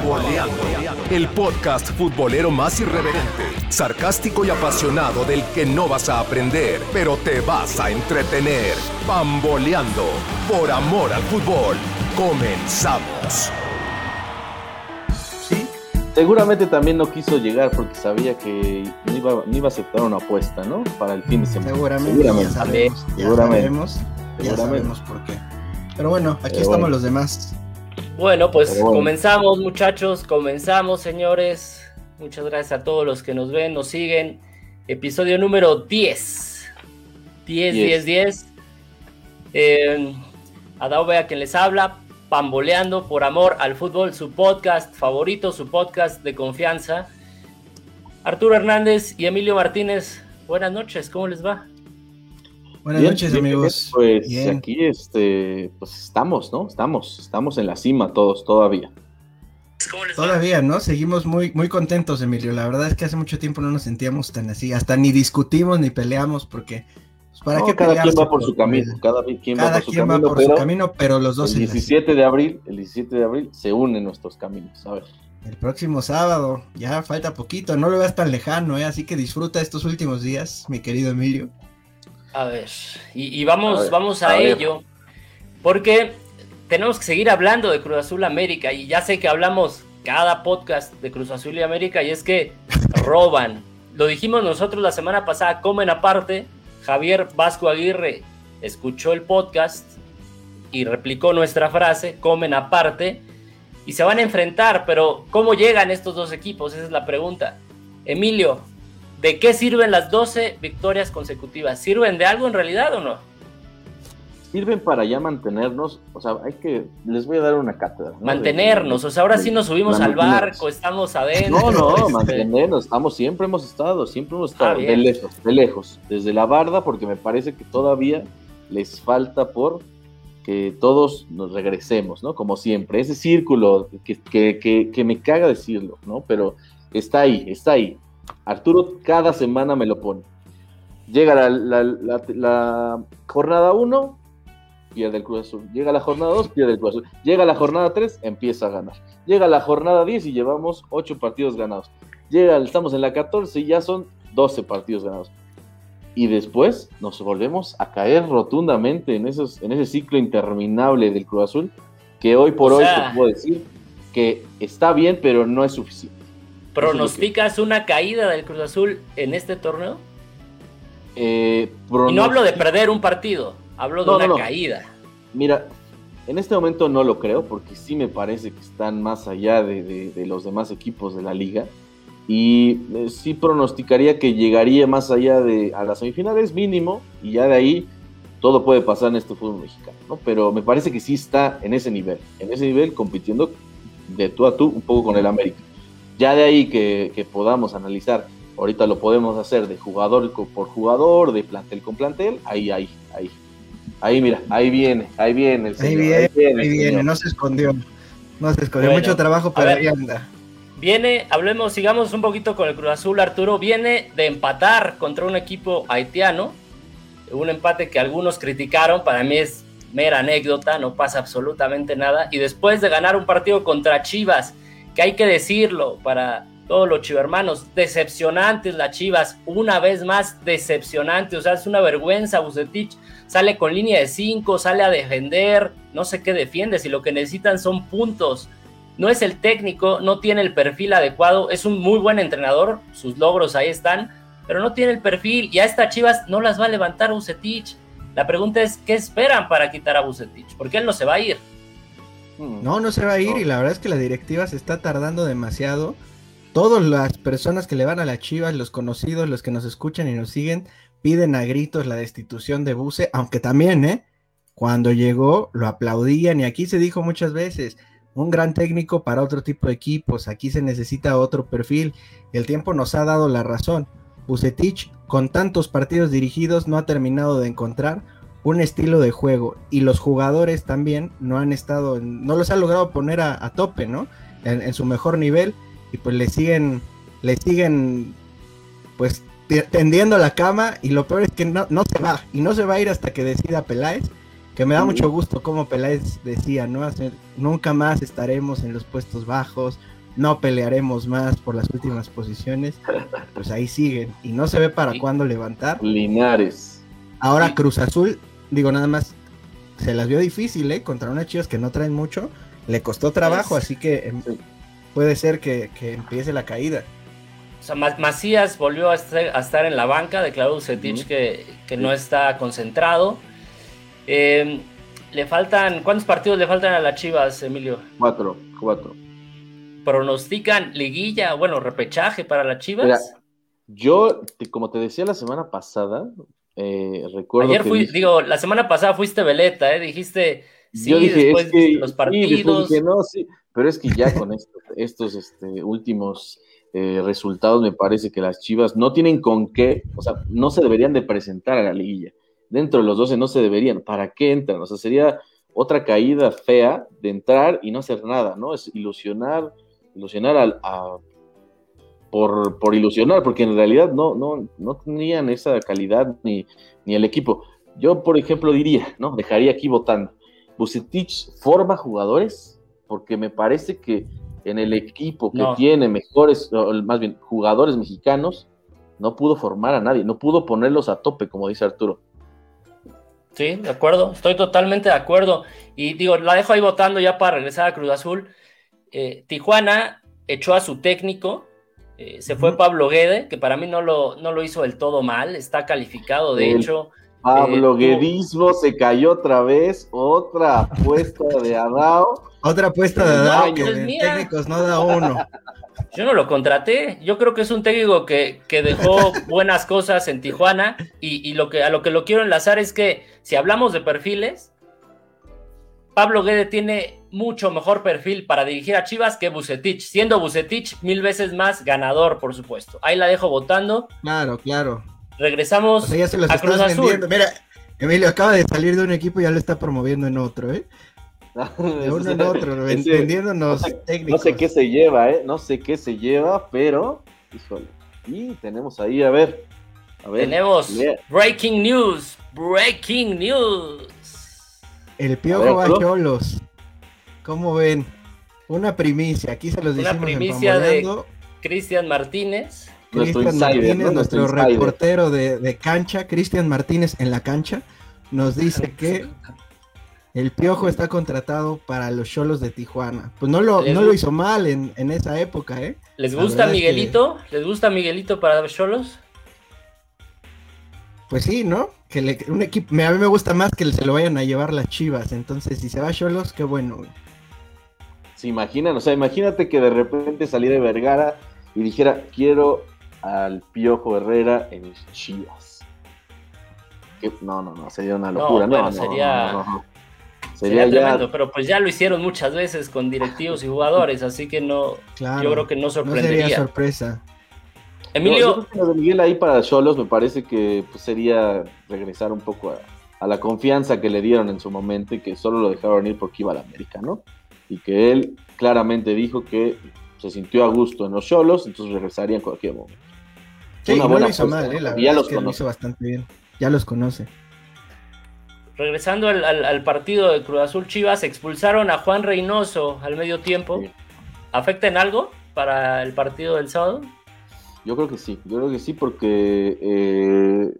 Bamboleando, el podcast futbolero más irreverente, sarcástico y apasionado del que no vas a aprender, pero te vas a entretener. Bamboleando, por amor al fútbol. Comenzamos. Sí, seguramente también no quiso llegar porque sabía que no iba, iba a aceptar una apuesta, ¿no? Para el fin de semana. Seguramente, ya sabemos, ya sabemos, ya sabemos por qué. Pero bueno, aquí estamos los demás. Bueno, pues comenzamos muchachos, comenzamos señores. Muchas gracias a todos los que nos ven, nos siguen. Episodio número 10. 10, 10, 10. Eh, a quien les habla, Pamboleando por Amor al Fútbol, su podcast favorito, su podcast de confianza. Arturo Hernández y Emilio Martínez, buenas noches, ¿cómo les va? Buenas noches, amigos. Pues aquí este, pues estamos, ¿no? Estamos, estamos en la cima todos todavía. Todavía, ¿no? Seguimos muy, muy contentos, Emilio. La verdad es que hace mucho tiempo no nos sentíamos tan así, hasta ni discutimos ni peleamos, porque pues, ¿para qué cada quien va por su camino, cada quien va por, su, camino, va por pero, su camino, pero los dos el 17 de abril, el 17 de abril se unen nuestros caminos, a ver. El próximo sábado, ya falta poquito, no lo veas tan lejano, ¿eh? así que disfruta estos últimos días, mi querido Emilio. A ver, y, vamos, a vamos a, ello, porque tenemos que seguir hablando de Cruz Azul América, y ya sé que hablamos cada podcast de Cruz Azul y América, y es que roban. Lo dijimos nosotros la semana pasada, comen aparte. Javier Vasco Aguirre escuchó el podcast y replicó nuestra frase, comen aparte, y se van a enfrentar, pero ¿cómo llegan estos dos equipos? Esa es la pregunta. Emilio, ¿De qué sirven las 12 victorias consecutivas? ¿Sirven de algo en realidad o no? Sirven para ya mantenernos, o sea, hay que, les voy a dar una cátedra. Mantenernos, o sea, ahora sí nos subimos al barco, estamos adentro. No, no, este, mantenernos, estamos, siempre hemos estado, siempre hemos estado, de lejos, de lejos, desde la barda, porque me parece que todavía les falta por que todos nos regresemos, ¿no? Como siempre, ese círculo que, que, que me caga decirlo, ¿no? Pero está ahí, está ahí. Arturo cada semana me lo pone. Llega la, jornada 1, pierde el Cruz Azul. Llega la jornada 2, pierde el Cruz Azul. Llega la jornada 3, empieza a ganar. Llega la jornada 10 y llevamos 8 partidos ganados. Llega, estamos en la 14 y ya son 12 partidos ganados. Y después nos volvemos a caer rotundamente en, esos, en ese ciclo interminable del Cruz Azul, que hoy por hoy te puedo decir que está bien, pero no es suficiente. ¿Pronosticas una caída del Cruz Azul en este torneo? Eh, y no hablo de perder un partido, hablo de una caída. Mira, en este momento no lo creo, porque sí me parece que están más allá de, los demás equipos de la liga. Y eh, sí pronosticaría que llegaría más allá de a las semifinales mínimo, y ya de ahí todo puede pasar en este fútbol mexicano, ¿no? Pero me parece que sí está en ese nivel, en ese nivel compitiendo de tú a tú un poco con el América. Ya de ahí que, podamos analizar, ahorita lo podemos hacer de jugador por jugador, de plantel con plantel, ahí, ahí, ahí. Ahí, mira, ahí viene, ahí viene el señor. Ahí viene, ahí viene, no se escondió. No se escondió, mucho trabajo, pero ahí anda. Viene, hablemos, sigamos un poquito con el Cruz Azul, Arturo. Viene de empatar contra un equipo haitiano. Un empate que algunos criticaron, para mí es mera anécdota, no pasa absolutamente nada. Y después de ganar un partido contra Chivas, que hay que decirlo para todos los chivermanos, decepcionantes las chivas, una vez más decepcionante, o sea, es una vergüenza, Bucetich sale con línea de 5, sale a defender, no sé qué defiende, si lo que necesitan son puntos, no es el técnico, no tiene el perfil adecuado, es un muy buen entrenador, sus logros ahí están, pero no tiene el perfil y a estas chivas no las va a levantar Bucetich. La pregunta es, ¿qué esperan para quitar a Bucetich? Porque él no se va a ir. Mm. No, no se va a ir y la verdad es que la directiva se está tardando demasiado. Todas las personas que le van a la Chivas, los conocidos, los que nos escuchan y nos siguen, piden a gritos la destitución de Buse, aunque también, ¿eh? Cuando llegó lo aplaudían y aquí se dijo muchas veces, un gran técnico para otro tipo de equipos, aquí se necesita otro perfil. El tiempo nos ha dado la razón. Bucetich, con tantos partidos dirigidos, no ha terminado de encontrar un estilo de juego y los jugadores también no han estado, no los ha logrado poner a, tope, ¿no? En, su mejor nivel y pues le siguen, le siguen pues tendiendo la cama y lo peor es que no, no se va y no se va a ir hasta que decida Peláez que me da mucho gusto como Peláez decía, ¿no? nunca más estaremos en los puestos bajos, no pelearemos más por las últimas posiciones, pues ahí siguen y no se ve para cuándo levantar. Linares. Ahora Cruz Azul, digo nada más, se las vio difícil, ¿eh? Contra unas chivas que no traen mucho, le costó trabajo, así que em, puede ser que, empiece la caída. O sea, Macías volvió a estar, en la banca, declaró Ucetich que, que no está concentrado. Em, le faltan, ¿cuántos partidos le faltan a las Chivas, Emilio? Cuatro, cuatro. ¿Pronostican liguilla, bueno, repechaje para las Chivas? yo, como te decía la semana pasada, eh, recuerdo Ayer fui, digo, la semana pasada fuiste veleta, ¿eh? Dijiste, sí, después de los partidos. sí, pero es que ya con estos, este, últimos eh, resultados me parece que las Chivas no tienen con qué, o sea, no se deberían de presentar a la liguilla. Dentro de los 12 no se deberían. ¿Para qué entran? O sea, sería otra caída fea de entrar y no hacer nada, ¿no? Es ilusionar, ilusionar a, por, por, ilusionar, porque en realidad no, no, no tenían esa calidad ni, ni el equipo. Yo, por ejemplo, diría, ¿no? Dejaría aquí votando. Bucetich forma jugadores porque me parece que en el equipo que tiene mejores, más bien jugadores mexicanos, no pudo formar a nadie, no pudo ponerlos a tope, como dice Arturo. Sí, de acuerdo, estoy totalmente de acuerdo. Y digo, la dejo ahí votando ya para regresar a Cruz Azul. Eh, Tijuana echó a su técnico, eh, se fue Pablo Guede, que para mí no lo, no lo hizo del todo mal, está calificado, de hecho. Pablo eh, Guedismo se cayó otra vez, otra apuesta de Adao. Otra apuesta de Adao que pues técnicos no da uno. Yo no lo contraté, yo creo que es un técnico que, dejó buenas cosas en Tijuana y, lo que, a lo que lo quiero enlazar es que si hablamos de perfiles, Pablo Guede tiene mucho mejor perfil para dirigir a Chivas que Bucetich, siendo Bucetich mil veces más ganador, por supuesto. Ahí la dejo votando. Claro, claro. Regresamos a Cruz Azul. Mira, Emilio acaba de salir de un equipo y ya lo está promoviendo en otro, ¿eh? De uno en otro, vendiéndonos no sé, técnicos. No sé qué se lleva, ¿eh? No sé qué se lleva, pero, híjole. Y tenemos ahí, a ver. A ver tenemos breaking news, breaking news. El Piojo va a Cholos. ¿Cómo ven? Una primicia, aquí se los decimos Una primicia de Cristian Martínez. Cristian Martínez, nuestro, reportero de, cancha, Cristian Martínez en la cancha, nos dice que el Piojo está contratado para los Cholos de Tijuana. Pues no lo, no lo hizo mal en, esa época, ¿eh? ¿Les gusta Miguelito? ¿Les gusta Miguelito para los Cholos? Pues sí, ¿no? Que un equipo, a mí me gusta más que se lo vayan a llevar las Chivas. Entonces, si se va a Cholos, qué bueno. Se imaginan, o sea, imagínate que de repente saliera de Vergara y dijera, quiero al Piojo Herrera en mis Chivas. No, no, no, sería una locura. No, no, sería, sería, tremendo, pero pues ya lo hicieron muchas veces con directivos y jugadores, así que no, yo creo que no sorprendería. No sería sorpresa. Emilio. lo de Miguel ahí para Cholos me parece que pues, sería regresar un poco a, la confianza que le dieron en su momento y que solo lo dejaron ir porque iba a la América, ¿no? Y que él claramente dijo que se sintió a gusto en los Cholos, entonces regresaría en cualquier momento. Sí, no lo hizo mal, ¿eh? ya los conoce. Lo hizo bastante bien. Ya los conoce. Regresando al, partido de Cruz Azul Chivas, expulsaron a Juan Reynoso al medio tiempo. ¿Afecta en algo para el partido del sábado? Yo creo que sí, yo creo que sí, porque eh,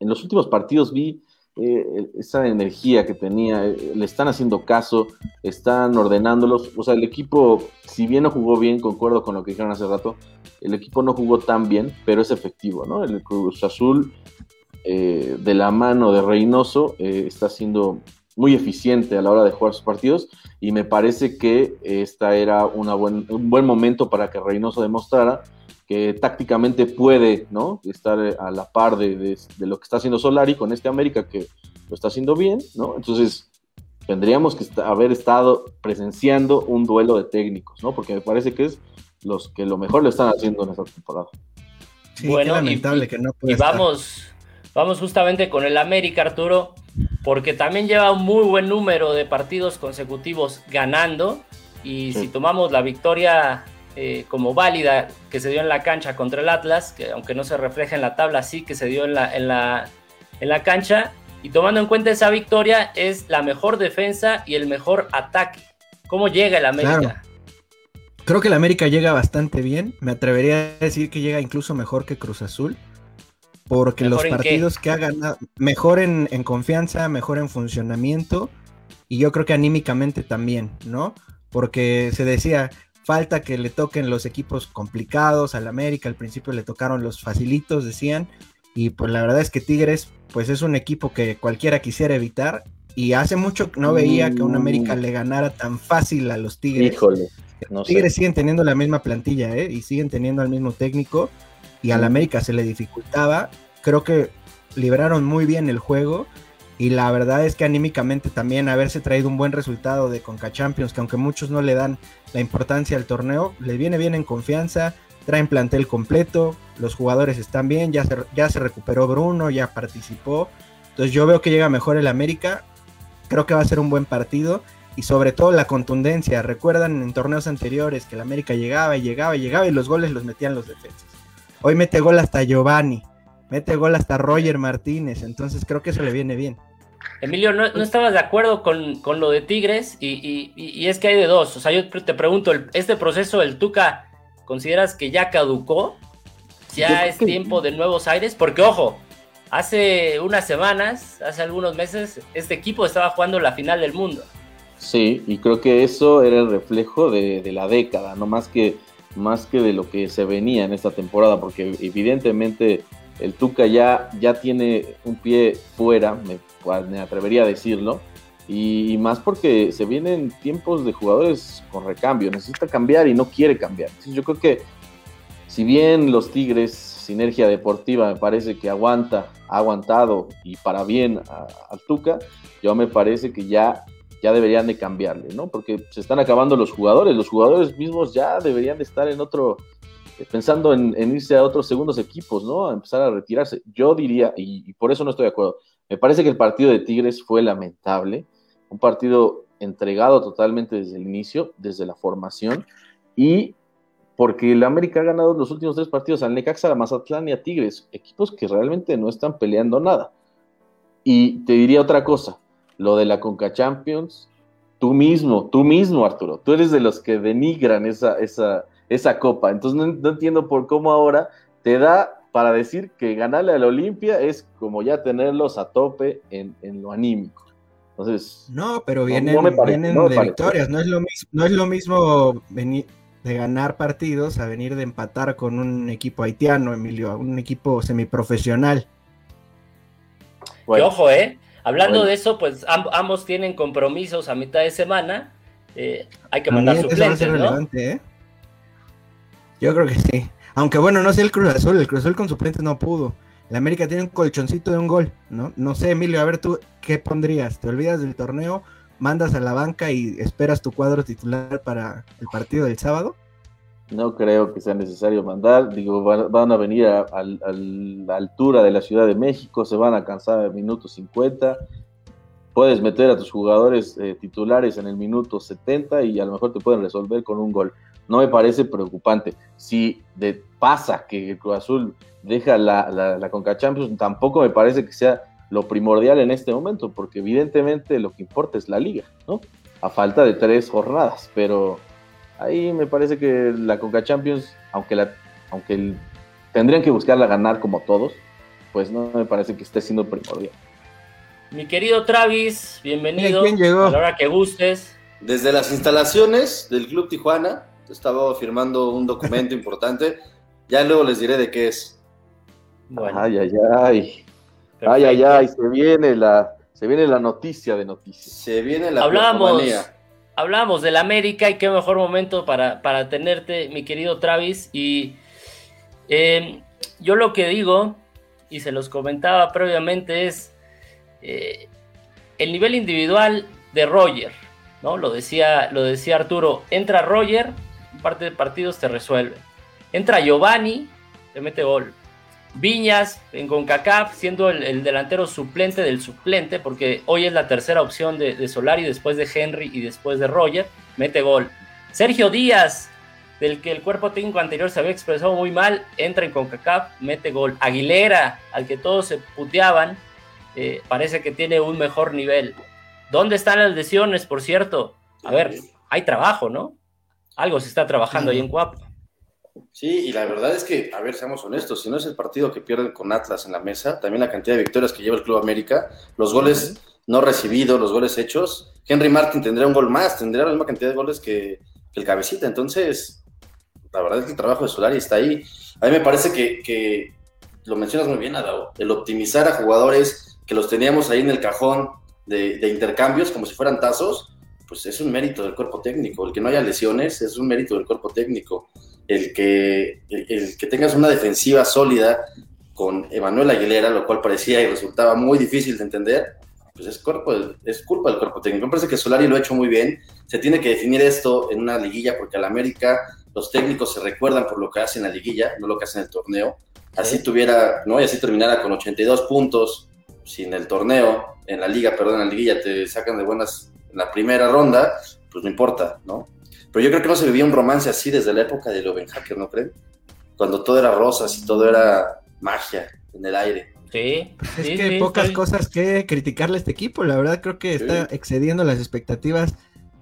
en los últimos partidos vi eh, esa energía que tenía, eh, le están haciendo caso, están ordenándolos. O sea, el equipo, si bien no jugó bien, concuerdo con lo que dijeron hace rato, el equipo no jugó tan bien, pero es efectivo, ¿no? El Cruz Azul, eh, de la mano de Reynoso, está siendo muy eficiente a la hora de jugar sus partidos y me parece que esta era una buen, un buen momento para que Reynoso demostrara que tácticamente puede ¿no? estar a la par de, lo que está haciendo Solari con este América que lo está haciendo bien, ¿no? Entonces tendríamos que haber estado presenciando un duelo de técnicos, ¿no? Porque me parece que es los que lo mejor lo están haciendo en esta temporada. Sí, bueno, lamentable y, que no y vamos, vamos justamente con el América, Arturo, porque también lleva un muy buen número de partidos consecutivos ganando. Y si tomamos la victoria eh, como válida que se dio en la cancha contra el Atlas, que aunque no se refleja en la tabla, sí que se dio en la, en la, en la cancha. Y tomando en cuenta esa victoria, es la mejor defensa y el mejor ataque. ¿Cómo llega el América? Creo que el América llega bastante bien. Me atrevería a decir que llega incluso mejor que Cruz Azul. Porque los partidos que ha ganado, mejor en, en, confianza, mejor en funcionamiento. Y yo creo que anímicamente también, ¿no? Porque se decía, falta que le toquen los equipos complicados al América. Al principio le tocaron los facilitos, decían. Y pues la verdad es que Tigres, pues es un equipo que cualquiera quisiera evitar. Y hace mucho no veía que un América mm. le ganara tan fácil a los Tigres. Híjole. los Tigres siguen teniendo la misma plantilla, ¿eh? Y siguen teniendo al mismo técnico. Y al mm. América se le dificultaba. Creo que libraron muy bien el juego. Y la verdad es que anímicamente también haberse traído un buen resultado de Conca Champions, que aunque muchos no le dan la importancia al torneo, le viene bien en confianza traen plantel completo, los jugadores están bien, ya se, ya se recuperó Bruno, ya participó. Entonces yo veo que llega mejor el América, creo que va a ser un buen partido y sobre todo la contundencia. Recuerdan en torneos anteriores que el América llegaba y llegaba y llegaba y los goles los metían los defensas. Hoy mete gol hasta Giovanni, mete gol hasta Roger Martínez, entonces creo que eso le viene bien. Emilio, no, estabas de acuerdo con, lo de Tigres y, y, es que hay de dos. O sea, yo te pregunto, este proceso del Tuca ¿Consideras que ya caducó? ¿Ya es tiempo de nuevos aires? Porque ojo, hace unas semanas, hace algunos meses, este equipo estaba jugando la final del mundo. Sí, y creo que eso era el reflejo de, la década, no más que, más que de lo que se venía en esta temporada, porque evidentemente el Tuca ya, ya tiene un pie fuera, me, atrevería a decirlo, y, más porque se vienen tiempos de jugadores con recambio, necesita cambiar y no quiere cambiar. yo creo que si bien los Tigres, sinergia deportiva, me parece que aguanta, ha aguantado y para bien a, Tuca, yo me parece que ya, ya deberían de cambiarle, ¿no? Porque se están acabando los jugadores, los jugadores mismos ya deberían de estar en otro, pensando en, irse a otros segundos equipos, ¿no? A empezar a retirarse. Yo diría, y por eso no estoy de acuerdo, me parece que el partido de Tigres fue lamentable un partido entregado totalmente desde el inicio, desde la formación, y porque el América ha ganado los últimos tres partidos al Necaxa, a Mazatlán y a Tigres, equipos que realmente no están peleando nada. Y te diría otra cosa, lo de la Conca Champions, tú mismo, tú mismo, Arturo, tú eres de los que denigran esa, esa, esa copa, entonces no, entiendo por cómo ahora te da para decir que ganarle a la Olimpia es como ya tenerlos a tope en, en lo anímico. Entonces, no, pero vienen, de victorias. No es lo mismo, no es lo mismo venir de ganar partidos a venir de empatar con un equipo haitiano, Emilio, un equipo semiprofesional. ojo, eh. Hablando de eso, pues ambos tienen compromisos a mitad de semana. Eh, hay que mandar suplentes, ¿no? ¿eh? Yo creo que sí. Aunque bueno, no sé el Cruz Azul, el Cruz Azul con suplentes no pudo. La América tiene un colchoncito de un gol, ¿no? No sé, Emilio, a ver tú, ¿qué pondrías? ¿Te olvidas del torneo, mandas a la banca y esperas tu cuadro titular para el partido del sábado? No creo que sea necesario mandar, digo, van, a venir a, la altura de la Ciudad de México, se van a cansar el minuto 50, puedes meter a tus jugadores eh, titulares en el minuto 70 y a lo mejor te pueden resolver con un gol. No me parece preocupante. Si de, pasa que el Cruz Azul deja la, la, la Conca Champions, tampoco me parece que sea lo primordial en este momento, porque evidentemente lo que importa es la liga, ¿no? A falta de tres jornadas, pero ahí me parece que la Conca Champions, aunque, la, aunque tendrían que buscarla ganar como todos, pues no me parece que esté siendo primordial. Mi querido Travis, bienvenido. ¿Quién llegó? A la hora que gustes. Desde las instalaciones del Club Tijuana, estaba firmando un documento importante. Ya luego les diré de qué es. Ay, ay, ay. Ay, ay, ay, se viene la, se viene la noticia de noticias. Se viene la Hablamos, hablamos del América y qué mejor momento para, para tenerte, mi querido Travis. Y em, yo lo que digo, y se los comentaba previamente, es eh, el nivel individual de Roger, ¿no? Lo decía, lo decía Arturo, entra Roger, un parte de partidos te resuelve. Entra Giovanni, te mete gol. Viñas en CONCACAF siendo el, delantero suplente del suplente, porque hoy es la tercera opción de, Solari después de Henry y después de Roger, mete gol. Sergio Díaz, del que el cuerpo técnico anterior se había expresado muy mal, entra en CONCACAF, mete gol. Aguilera, al que todos se puteaban, eh, parece que tiene un mejor nivel. ¿Dónde están las lesiones, por cierto? A ver, hay trabajo, ¿no? Algo se está trabajando ahí en Cuapa. Sí, y la verdad es que, a ver, seamos honestos, si no es el partido que pierden con Atlas en la mesa, también la cantidad de victorias que lleva el Club América, los goles no recibidos, los goles hechos, Henry Martin tendría un gol más, tendría la misma cantidad de goles que, el cabecita, entonces, la verdad es que el trabajo de Solari está ahí. A mí me parece que, lo mencionas muy bien, Adao, el optimizar a jugadores que los teníamos ahí en el cajón de, de intercambios como si fueran tazos, pues es un mérito del cuerpo técnico. El que no haya lesiones es un mérito del cuerpo técnico el que, el, que tengas una defensiva sólida con Emanuel Aguilera, lo cual parecía y resultaba muy difícil de entender, pues es, cuerpo, es culpa del cuerpo técnico. Me parece que Solari lo ha hecho muy bien. Se tiene que definir esto en una liguilla porque al América los técnicos se recuerdan por lo que hacen en la liguilla, no lo que hacen en el torneo. Así tuviera, ¿no? Y así terminara con 82 puntos sin el torneo, en la liga, perdón, en la liguilla te sacan de buenas en la primera ronda, pues no importa, ¿no? Pero yo creo que no se vivía un romance así desde la época de Loven Hacker, ¿no creen? Cuando todo era rosas y todo era magia en el aire. Sí, es que hay pocas cosas que criticarle a este equipo. La verdad creo que está excediendo las expectativas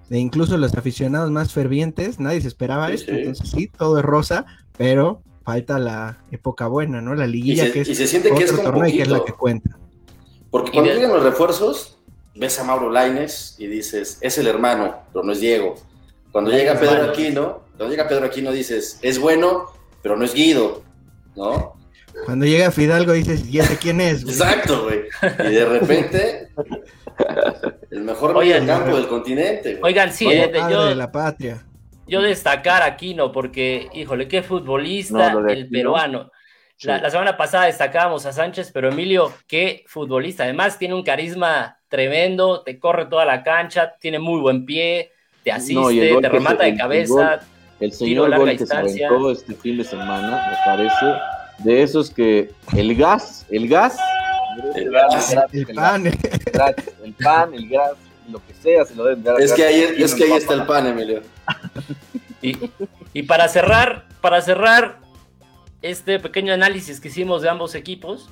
de incluso los aficionados más fervientes. Nadie se esperaba esto. Entonces sí, todo es rosa, pero falta la época buena, ¿no? La liguilla que es y se siente que es torneo y que es la que cuenta. Porque cuando llegan los refuerzos, ves a Mauro Laines y dices, es el hermano, pero no es Diego. Cuando llega Pedro Aquino, cuando llega Pedro Aquino dices, es bueno, pero no es Guido, ¿no? Cuando llega Fidalgo dices, ¿y ese quién es? Exacto, güey. Y de repente, el mejor campo del continente. Oigan, sí, eh, yo, de la patria. Yo destacar a Aquino porque, híjole, qué futbolista el peruano. La, la, semana pasada destacábamos a Sánchez, pero Emilio, qué futbolista. Además, tiene un carisma tremendo, te corre toda la cancha, tiene muy buen pie, te asiste, te remata de cabeza. El, señor gol que se aventó este fin de semana, me parece, de esos que el gas, el gas, el, gas, el, pan, el pan, el gas, lo que sea, se lo deben dar. Es que ahí, es que ahí está el pan, Emilio. Y, y para cerrar, para cerrar este pequeño análisis que hicimos de ambos equipos,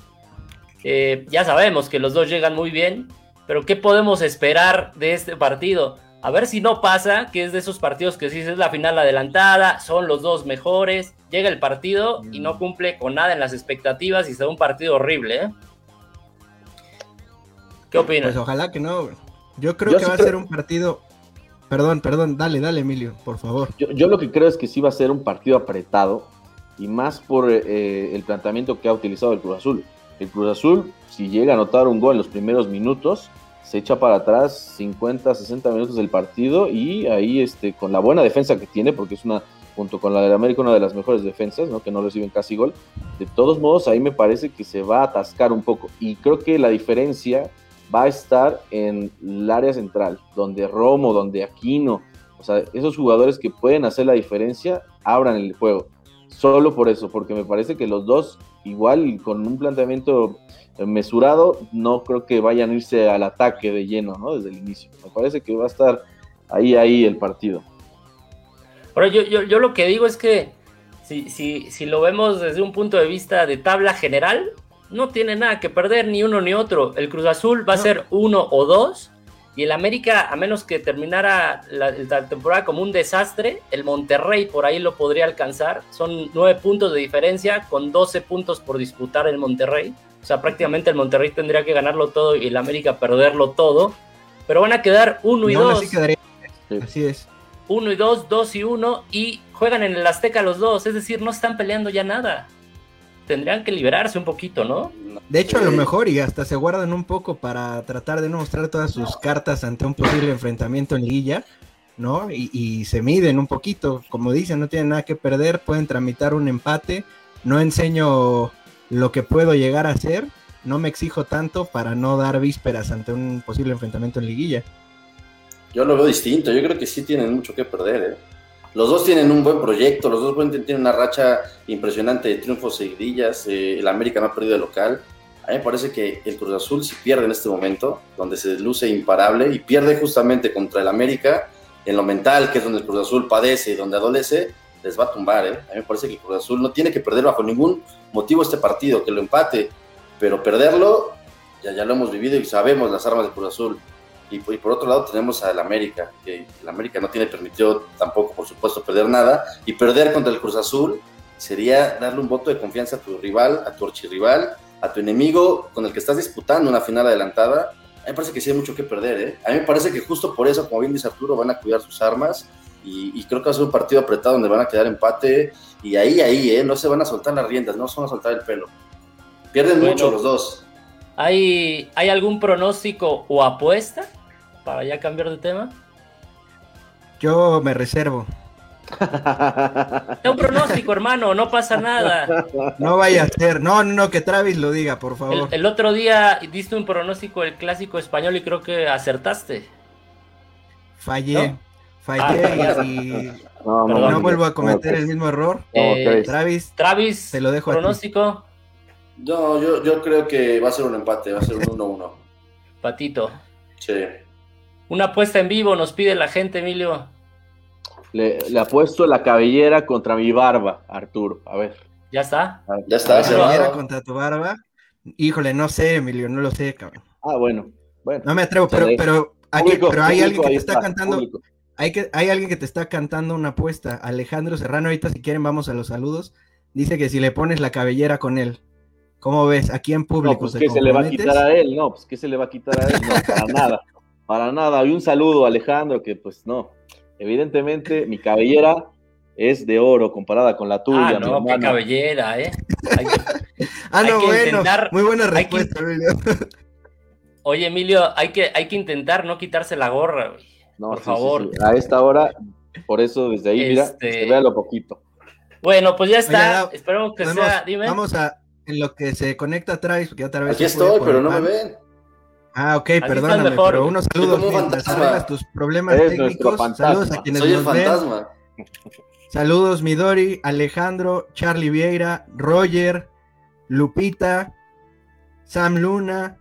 eh, ya sabemos que los dos llegan muy bien, pero ¿qué podemos esperar de este partido? A ver si no pasa, que es de esos partidos que sí es la final adelantada, son los dos mejores, llega el partido y no cumple con nada en las expectativas y se da un partido horrible. ¿eh? ¿Qué opinas? Pues ojalá que no. Yo creo que va a ser un partido. Perdón, perdón, dale, dale, Emilio, por favor. Yo, lo que creo es que sí va a ser un partido apretado y más por eh, el planteamiento que ha utilizado el Cruz Azul. El Cruz Azul, si llega a anotar un gol en los primeros minutos, se echa para atrás 50, 60 minutos del partido y ahí este, con la buena defensa que tiene, porque es una, junto con la del América, una de las mejores defensas, ¿no? que no reciben casi gol, de todos modos ahí me parece que se va a atascar un poco y creo que la diferencia va a estar en el área central, donde Romo, donde Aquino, o sea, esos jugadores que pueden hacer la diferencia, abran el juego. Solo por eso, porque me parece que los dos, igual con un planteamiento mesurado, no creo que vayan a irse al ataque de lleno, ¿no? Desde el inicio. Me parece que va a estar ahí, ahí el partido. Ahora, yo, yo, yo lo que digo es que si, si, si lo vemos desde un punto de vista de tabla general, no tiene nada que perder ni uno ni otro. El Cruz Azul va a ser uno o dos. Y el América, a menos que terminara la, la, temporada como un desastre, el Monterrey por ahí lo podría alcanzar. Son nueve puntos de diferencia con 12 puntos por disputar el Monterrey. O sea, prácticamente el Monterrey tendría que ganarlo todo y el América perderlo todo. Pero van a quedar uno y dos. Así, es. Uno y dos, dos y uno. Y juegan en el Azteca los dos. Es decir, no están peleando ya nada. Tendrían que liberarse un poquito, ¿no? De hecho, a lo mejor y hasta se guardan un poco para tratar de no mostrar todas sus cartas ante un posible enfrentamiento en liguilla, ¿no? Y, y se miden un poquito. Como dicen, no tienen nada que perder, pueden tramitar un empate. No enseño lo que puedo llegar a hacer, no me exijo tanto para no dar vísperas ante un posible enfrentamiento en liguilla. Yo lo veo distinto, yo creo que sí tienen mucho que perder. ¿eh? Los dos tienen un buen proyecto, los dos tienen una racha impresionante de triunfos seguidillas, eh, el América no ha perdido de local. A mí me parece que el Cruz Azul si pierde en este momento, donde se luce imparable y pierde justamente contra el América en lo mental, que es donde el Cruz Azul padece y donde adolece, les va a tumbar. ¿eh? A mí me parece que el Cruz Azul no tiene que perder bajo ningún motivo este partido, que lo empate, pero perderlo ya, ya lo hemos vivido y sabemos las armas de Cruz Azul. Y, por otro lado tenemos al América, que el América no tiene permitido tampoco, por supuesto, perder nada. Y perder contra el Cruz Azul sería darle un voto de confianza a tu rival, a tu archirrival, a tu enemigo con el que estás disputando una final adelantada. A mí me parece que sí hay mucho que perder. ¿eh? A mí me parece que justo por eso, como bien dice Arturo, van a cuidar sus armas. Y, creo que va a ser un partido apretado donde van a quedar empate. Y ahí, ahí, ¿eh? no se van a soltar las riendas, no se van a soltar el pelo. Pierden mucho los dos. ¿Hay, ¿Hay algún pronóstico o apuesta para ya cambiar de tema? Yo me reservo. Es un pronóstico, hermano, no pasa nada. No vaya a ser, no, no, que Travis lo diga, por favor. El, otro día diste un pronóstico del clásico español y creo que acertaste. Fallé, fallé y, no, vuelvo a cometer el mismo error. Eh, Travis, Travis, te lo dejo pronóstico. No, yo, yo creo que va a ser un empate, va a ser un 1-1. Patito. Sí. Una apuesta en vivo nos pide la gente, Emilio. Le, le apuesto la cabellera contra mi barba, Arturo. A ver. ¿Ya está? Ah, ya está. ¿La cabellera contra tu barba? Híjole, no sé, Emilio, no lo sé, cabrón. Ah, bueno. bueno no me atrevo, pero, pero, pero hay alguien que te está, cantando. Hay, que, hay alguien que te está cantando una apuesta. Alejandro Serrano, ahorita si quieren vamos a los saludos. Dice que si le pones la cabellera con él. ¿Cómo ves? Aquí en público. No, pues ¿qué se le va a quitar a él? No, pues ¿qué se le va a quitar a él? No, para nada. Para nada. Y un saludo a Alejandro, que pues no. Evidentemente, mi cabellera es de oro comparada con la tuya. Ah, no, qué cabellera, ¿eh? ah, no, bueno. muy buena respuesta, Emilio. Oye, Emilio, hay que, hay que intentar no quitarse la gorra, No, por favor. A esta hora, por eso desde ahí, mira, este se vea lo poquito. Bueno, pues ya está. Esperemos que sea. Dime. Vamos a, en lo que se conecta Travis, porque otra vez. Aquí estoy, pero no me ven. Ah, ok, perdóname, pero unos saludos mientras arreglas tus problemas técnicos. Saludos a quienes Soy el fantasma. Saludos, Midori, Alejandro, Charlie Vieira, Roger, Lupita, Sam Luna,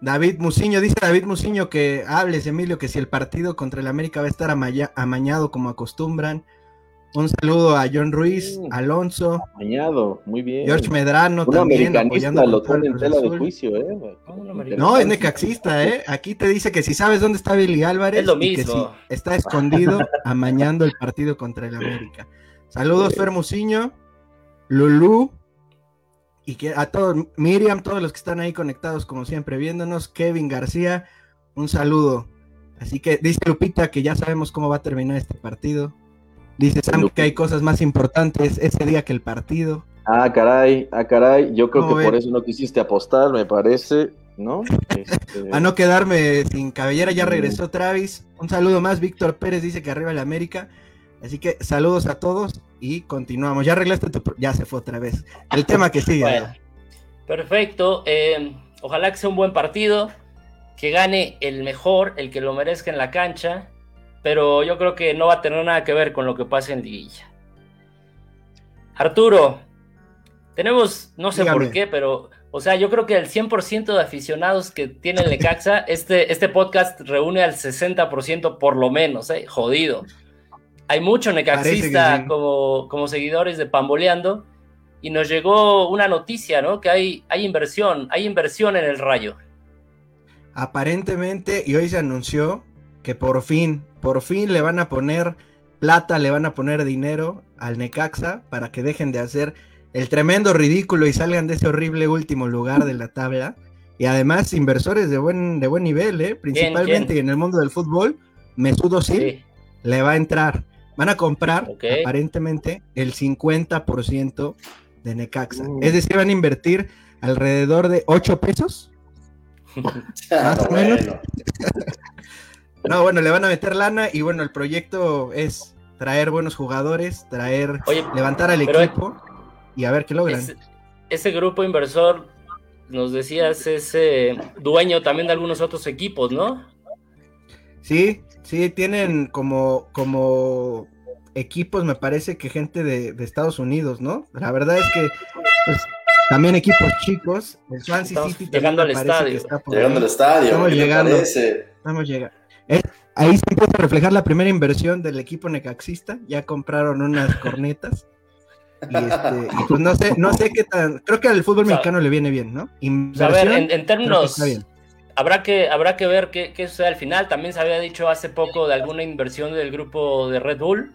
David Musiño. Dice David Musiño que hables, Emilio, que si el partido contra el América va a estar amañado como acostumbran. Un saludo a John Ruiz, Alonso. Añado, muy bien. George Medrano Un también. Americanista lo pone en tela de juicio, ¿eh? No, es necaxista, ¿eh? Aquí te dice que si sabes dónde está Billy Álvarez, es lo mismo. que si está escondido amañando el partido contra el América. Saludos, Fermusiño, Lulú, y que a todos, Miriam, todos los que están ahí conectados, como siempre, viéndonos, Kevin García, un saludo. Así que dice Lupita que ya sabemos cómo va a terminar este partido. Dice Sam que hay cosas más importantes ese día que el partido. Ah, caray, ah, caray. Yo creo que por eso no quisiste apostar, me parece, ¿no? Este... A no quedarme sin cabellera, ya regresó Travis. Un saludo más, Víctor Pérez dice que arriba la América. Así que saludos a todos y continuamos. Ya arreglaste tu... Ya se fue otra vez. El tema que sigue. perfecto. Eh, ojalá que sea un buen partido. Que gane el mejor, el que lo merezca en la cancha pero yo creo que no va a tener nada que ver con lo que pase en Liguilla. Arturo, tenemos, no sé por qué, pero, o sea, yo creo que el 100% de aficionados que tiene el Necaxa, este, este podcast reúne al 60% por lo menos, ¿eh? Jodido. Hay mucho necaxista como, como seguidores de Pamboleando y nos llegó una noticia, ¿no? Que hay, hay inversión, hay inversión en el rayo. Aparentemente, y hoy se anunció que por fin, por fin le van a poner plata, le van a poner dinero al Necaxa para que dejen de hacer el tremendo ridículo y salgan de ese horrible último lugar de la tabla. Y además, inversores de buen, de buen nivel, ¿eh? principalmente en el mundo del fútbol, Mesudo sí, le va a entrar. Van a comprar aparentemente el 50% de Necaxa. Uh. Es decir, van a invertir alrededor de 8 pesos. más o menos. No, bueno, le van a meter lana y bueno, el proyecto es traer buenos jugadores, traer, levantar al equipo y a ver qué logran. Ese, grupo inversor, nos decías, es dueño también de algunos otros equipos, ¿no? Sí, sí, tienen como, como equipos, me parece que gente de, Estados Unidos, ¿no? La verdad es que pues, también equipos chicos, el Swansea City llegando al estadio. llegando al estadio, estamos llegando. Estamos llegando ahí se empieza a reflejar la primera inversión del equipo necaxista. Ya compraron unas cornetas. Y, este, pues no sé, no sé qué tan. Creo que al fútbol mexicano le viene bien, ¿no? a ver, en, términos. Habrá que, habrá que ver qué, qué, sucede al final. También se había dicho hace poco de alguna inversión del grupo de Red Bull.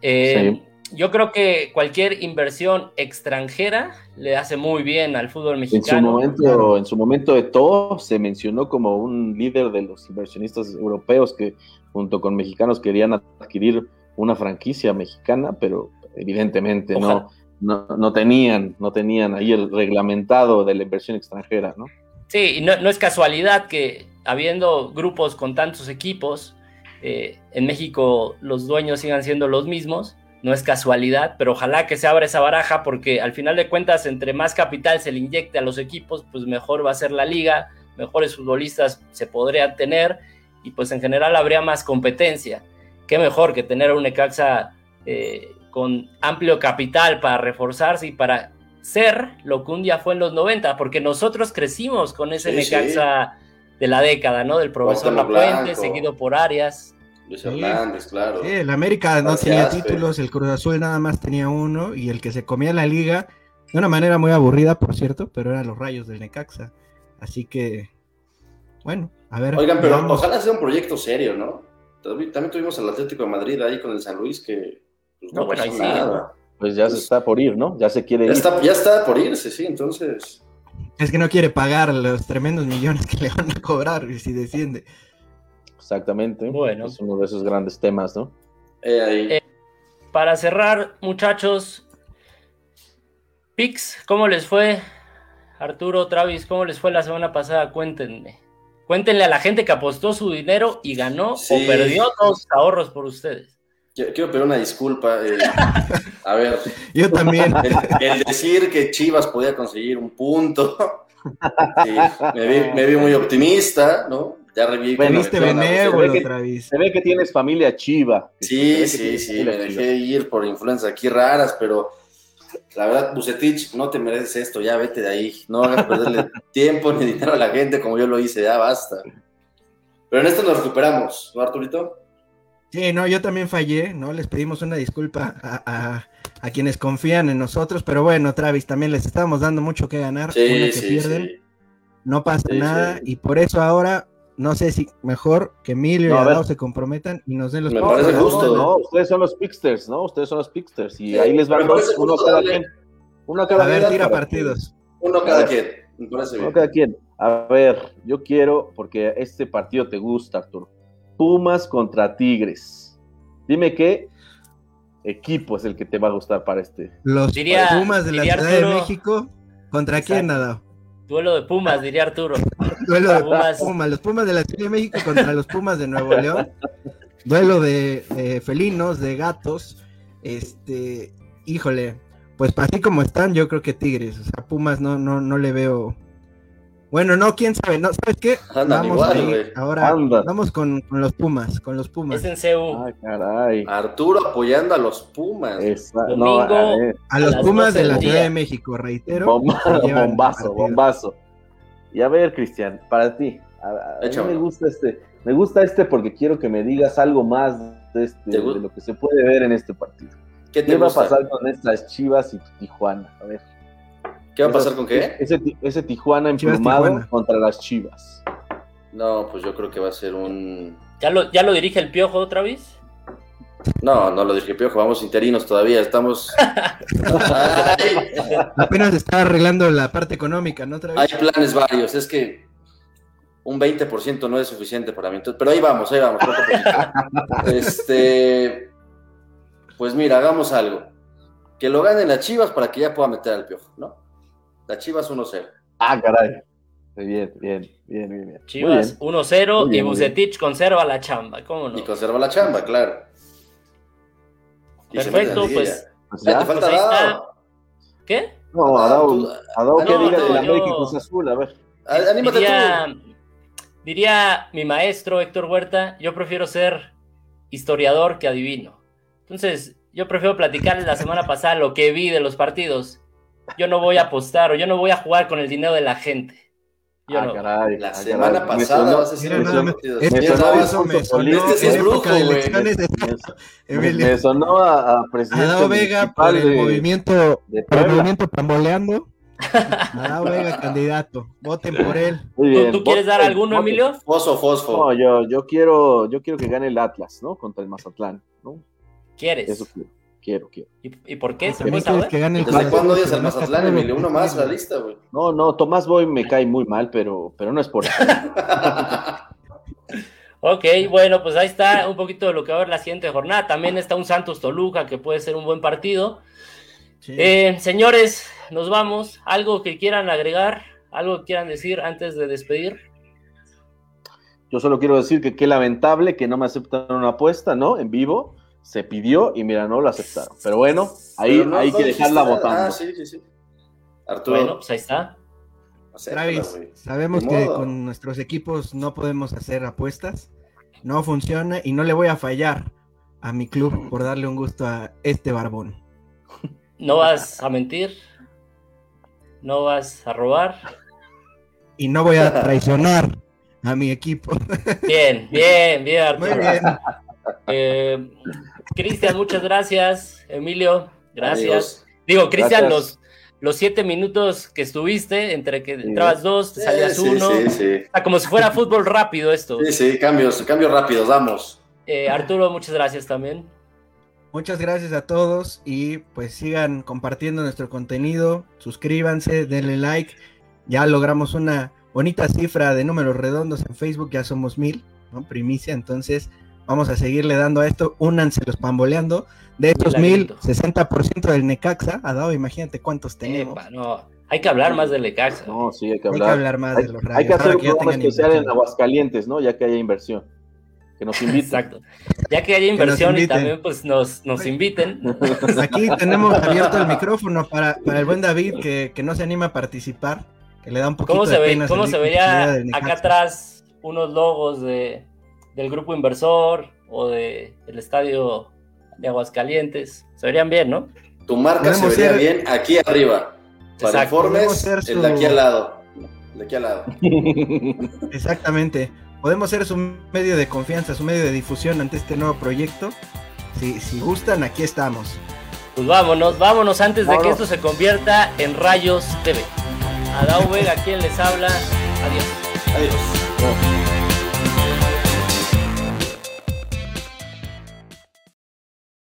Eh, yo creo que cualquier inversión extranjera le hace muy bien al fútbol mexicano. En su momento, en su momento de todo, se mencionó como un líder de los inversionistas europeos que junto con mexicanos querían adquirir una franquicia mexicana, pero evidentemente no, no, tenían, no tenían ahí el reglamentado de la inversión extranjera, ¿no? Sí, y no, es casualidad que habiendo grupos con tantos equipos, eh, en México los dueños sigan siendo los mismos, no es casualidad, pero ojalá que se abra esa baraja porque al final de cuentas entre más capital se le inyecte a los equipos, pues mejor va a ser la liga, mejores futbolistas se podrían tener y pues en general habría más competencia. Qué mejor que tener un Necaxa eh, con amplio capital para reforzarse y para ser lo que un día fue en los 90, porque nosotros crecimos con ese Necaxa de la década, ¿no? Del profesor Lapuente, seguido por Arias. Luis Hernández, claro. Sí, el América no tenía títulos, el Cruz Azul nada más tenía uno, y el que se comía la liga, de una manera muy aburrida, por cierto, pero eran los rayos del Necaxa. Así que, bueno, a ver. Oigan, pero ojalá sea un proyecto serio, ¿no? También tuvimos el Atlético de Madrid ahí con el San Luis que pues, no, bueno, nada. Pues ya se pues está por ir, ¿no? Ya se quiere ya ir. Está, ya está por irse, sí, entonces. Es que no quiere pagar los tremendos millones que le van a cobrar si desciende. Exactamente. Bueno. Es uno de esos grandes temas, ¿no? Eh, para cerrar, muchachos, Pix, ¿cómo les fue? Arturo, Travis, ¿cómo les fue la semana pasada? Cuéntenme. Cuéntenle a la gente que apostó su dinero y ganó o perdió todos sus ahorros por ustedes. Quiero pedir una disculpa. Eh, a ver. Yo también. El, decir que Chivas podía conseguir un punto. me, vi, muy optimista, ¿no? Ya reví. Veniste benévolo otra vez. Se ve que tienes familia chiva. Sí, sí, sí. Me dejé ir por influencias aquí raras, pero la verdad, Bucetich, no te mereces esto. Ya vete de ahí. No hagas perderle tiempo ni dinero a la gente como yo lo hice. Ya basta. Pero en esto nos recuperamos, ¿no, Arturito? Sí, no, yo también fallé, ¿no? Les pedimos una disculpa a, quienes confían en nosotros, pero bueno, Travis, también les estamos dando mucho que ganar, que pierden, no pasa nada, y por eso ahora, no sé si mejor que Emilio y Adao se comprometan y nos den los Me parece justo, ¿no? Ustedes son los Pixters, ¿no? Ustedes son los Pixters, y ahí les van dos, uno cada quien. Uno cada a ver, tira partidos. Uno cada quien, me parece bien. Uno cada quien. A ver, yo quiero, porque este partido te gusta, Arturo Pumas contra Tigres. Dime qué equipo es el que te va a gustar para este. Los Pumas de la Ciudad de México. ¿Contra quién, nada? Duelo de Pumas, diría Arturo. Duelo de Pumas. Los Pumas de la Ciudad de México contra los Pumas de Nuevo León. Duelo de felinos, de gatos. Este, híjole, pues así como están, yo creo que Tigres. O sea, Pumas no, no, no le veo bueno, no, quién sabe, no, ¿sabes qué? vamos ahora vamos con, los Pumas, con los Pumas. Es en CEU. Ay, caray. Arturo apoyando a los Pumas. Domingo, a, los Pumas de la Ciudad de México, reitero. bombazo, bombazo. Y a ver, Cristian, para ti, a, mí me gusta este, me gusta este porque quiero que me digas algo más de, este, de lo que se puede ver en este partido. ¿Qué, te va a pasar con estas Chivas y Tijuana? A ver. ¿Qué va a pasar con qué? Ese, ese Tijuana emplumado contra las Chivas. No, pues yo creo que va a ser un. ¿Ya lo, ya lo dirige el Piojo otra vez? No, no lo el Piojo, vamos interinos todavía, estamos. Apenas está arreglando la parte económica, ¿no? Hay planes varios, es que un 20% no es suficiente para mí, pero ahí vamos, ahí vamos. este. Pues mira, hagamos algo. Que lo ganen las Chivas para que ya pueda meter al Piojo, ¿no? La Chivas 1-0. Ah, caray. Bien, bien, bien, bien. Chivas 1-0 y Bucetich conserva la chamba, ¿cómo no? Y conserva la chamba, claro. Perfecto, pues. pues ya. te falta pues Dado. ¿Qué? No, a Dado, a Dado que diga de la América y Cruz Azul, a ver. Anímate diría, tú. Diría mi maestro Héctor Huerta, yo prefiero ser historiador que adivino. Entonces, yo prefiero platicarles la semana pasada lo que vi de los partidos yo no voy a apostar o yo no voy a jugar con el dinero de la gente. Ah, caray, la ah, semana pasada este es brujo, Me sonó a, presidente Vega por el movimiento, por el movimiento pamboleando. Adao Vega, candidato. Voten por él. ¿Tú, quieres dar alguno, Emilio? Fosfo, fosfo. No, yo, yo, quiero, yo quiero que gane el Atlas, ¿no? Contra el Mazatlán, ¿no? ¿Quieres? Eso quiero. Quiero, quiero. ¿Y, por qué? ¿Se puede saber? ¿Desde cuándo odias al Mazatlán, Emilio? Uno más la lista, güey. No, no, Tomás Boy me cae muy mal, pero, pero no es por eso. ok, bueno, pues ahí está un poquito de lo que va a haber la siguiente jornada. También está un Santos Toluca que puede ser un buen partido. Eh, señores, nos vamos. ¿Algo que quieran agregar? ¿Algo que quieran decir antes de despedir? Yo solo quiero decir que qué lamentable que no me aceptaron una apuesta, ¿no? En vivo se pidió y mira, no lo aceptaron. Pero bueno, ahí hay que dejarla votando. Ah, sí, sí, sí. Arturo. Bueno, pues ahí está. Travis, sabemos que con nuestros equipos no podemos hacer apuestas. No funciona y no le voy a fallar a mi club por darle un gusto a este barbón. No vas a mentir. No vas a robar. Y no voy a traicionar a mi equipo. Bien, bien, bien, Arturo. Muy bien. Eh, Cristian, muchas gracias. Emilio, gracias. Digo, Cristian, los, los siete minutos que estuviste, entre que entrabas dos, te salías uno. como si fuera fútbol rápido esto. Sí, sí, cambios, cambios rápidos, vamos. Eh, Arturo, muchas gracias también. Muchas gracias a todos y pues sigan compartiendo nuestro contenido, suscríbanse, denle like. Ya logramos una bonita cifra de números redondos en Facebook, ya somos mil, ¿no? Primicia, entonces Vamos a seguirle dando a esto. Únanse los pamboleando. De estos mil, 60% del Necaxa ha dado, imagínate cuántos tenemos. no. Hay que hablar más del Necaxa. No, sí, hay que hablar. Hay que hablar más de los rayos. Hay que hacer un programa especial en Aguascalientes, ¿no? Ya que haya inversión. Que nos inviten. Exacto. Ya que haya inversión y también pues nos, nos inviten. Pues aquí tenemos abierto el micrófono para, para el buen David que, que, no se anima a participar, que le da un poquito ¿Cómo se de ve, ¿Cómo se vería acá atrás unos logos de, del grupo inversor o de, del estadio de Aguascalientes. Se verían bien, ¿no? Tu marca se vería bien aquí arriba. Para informes, el de aquí al lado. De aquí al lado. Exactamente. Podemos ser su medio de confianza, su medio de difusión ante este nuevo proyecto. Si, si gustan, aquí estamos. Pues vámonos, vámonos antes de que esto se convierta en Rayos TV. Adao Vega, quien les habla. Adiós. Adiós.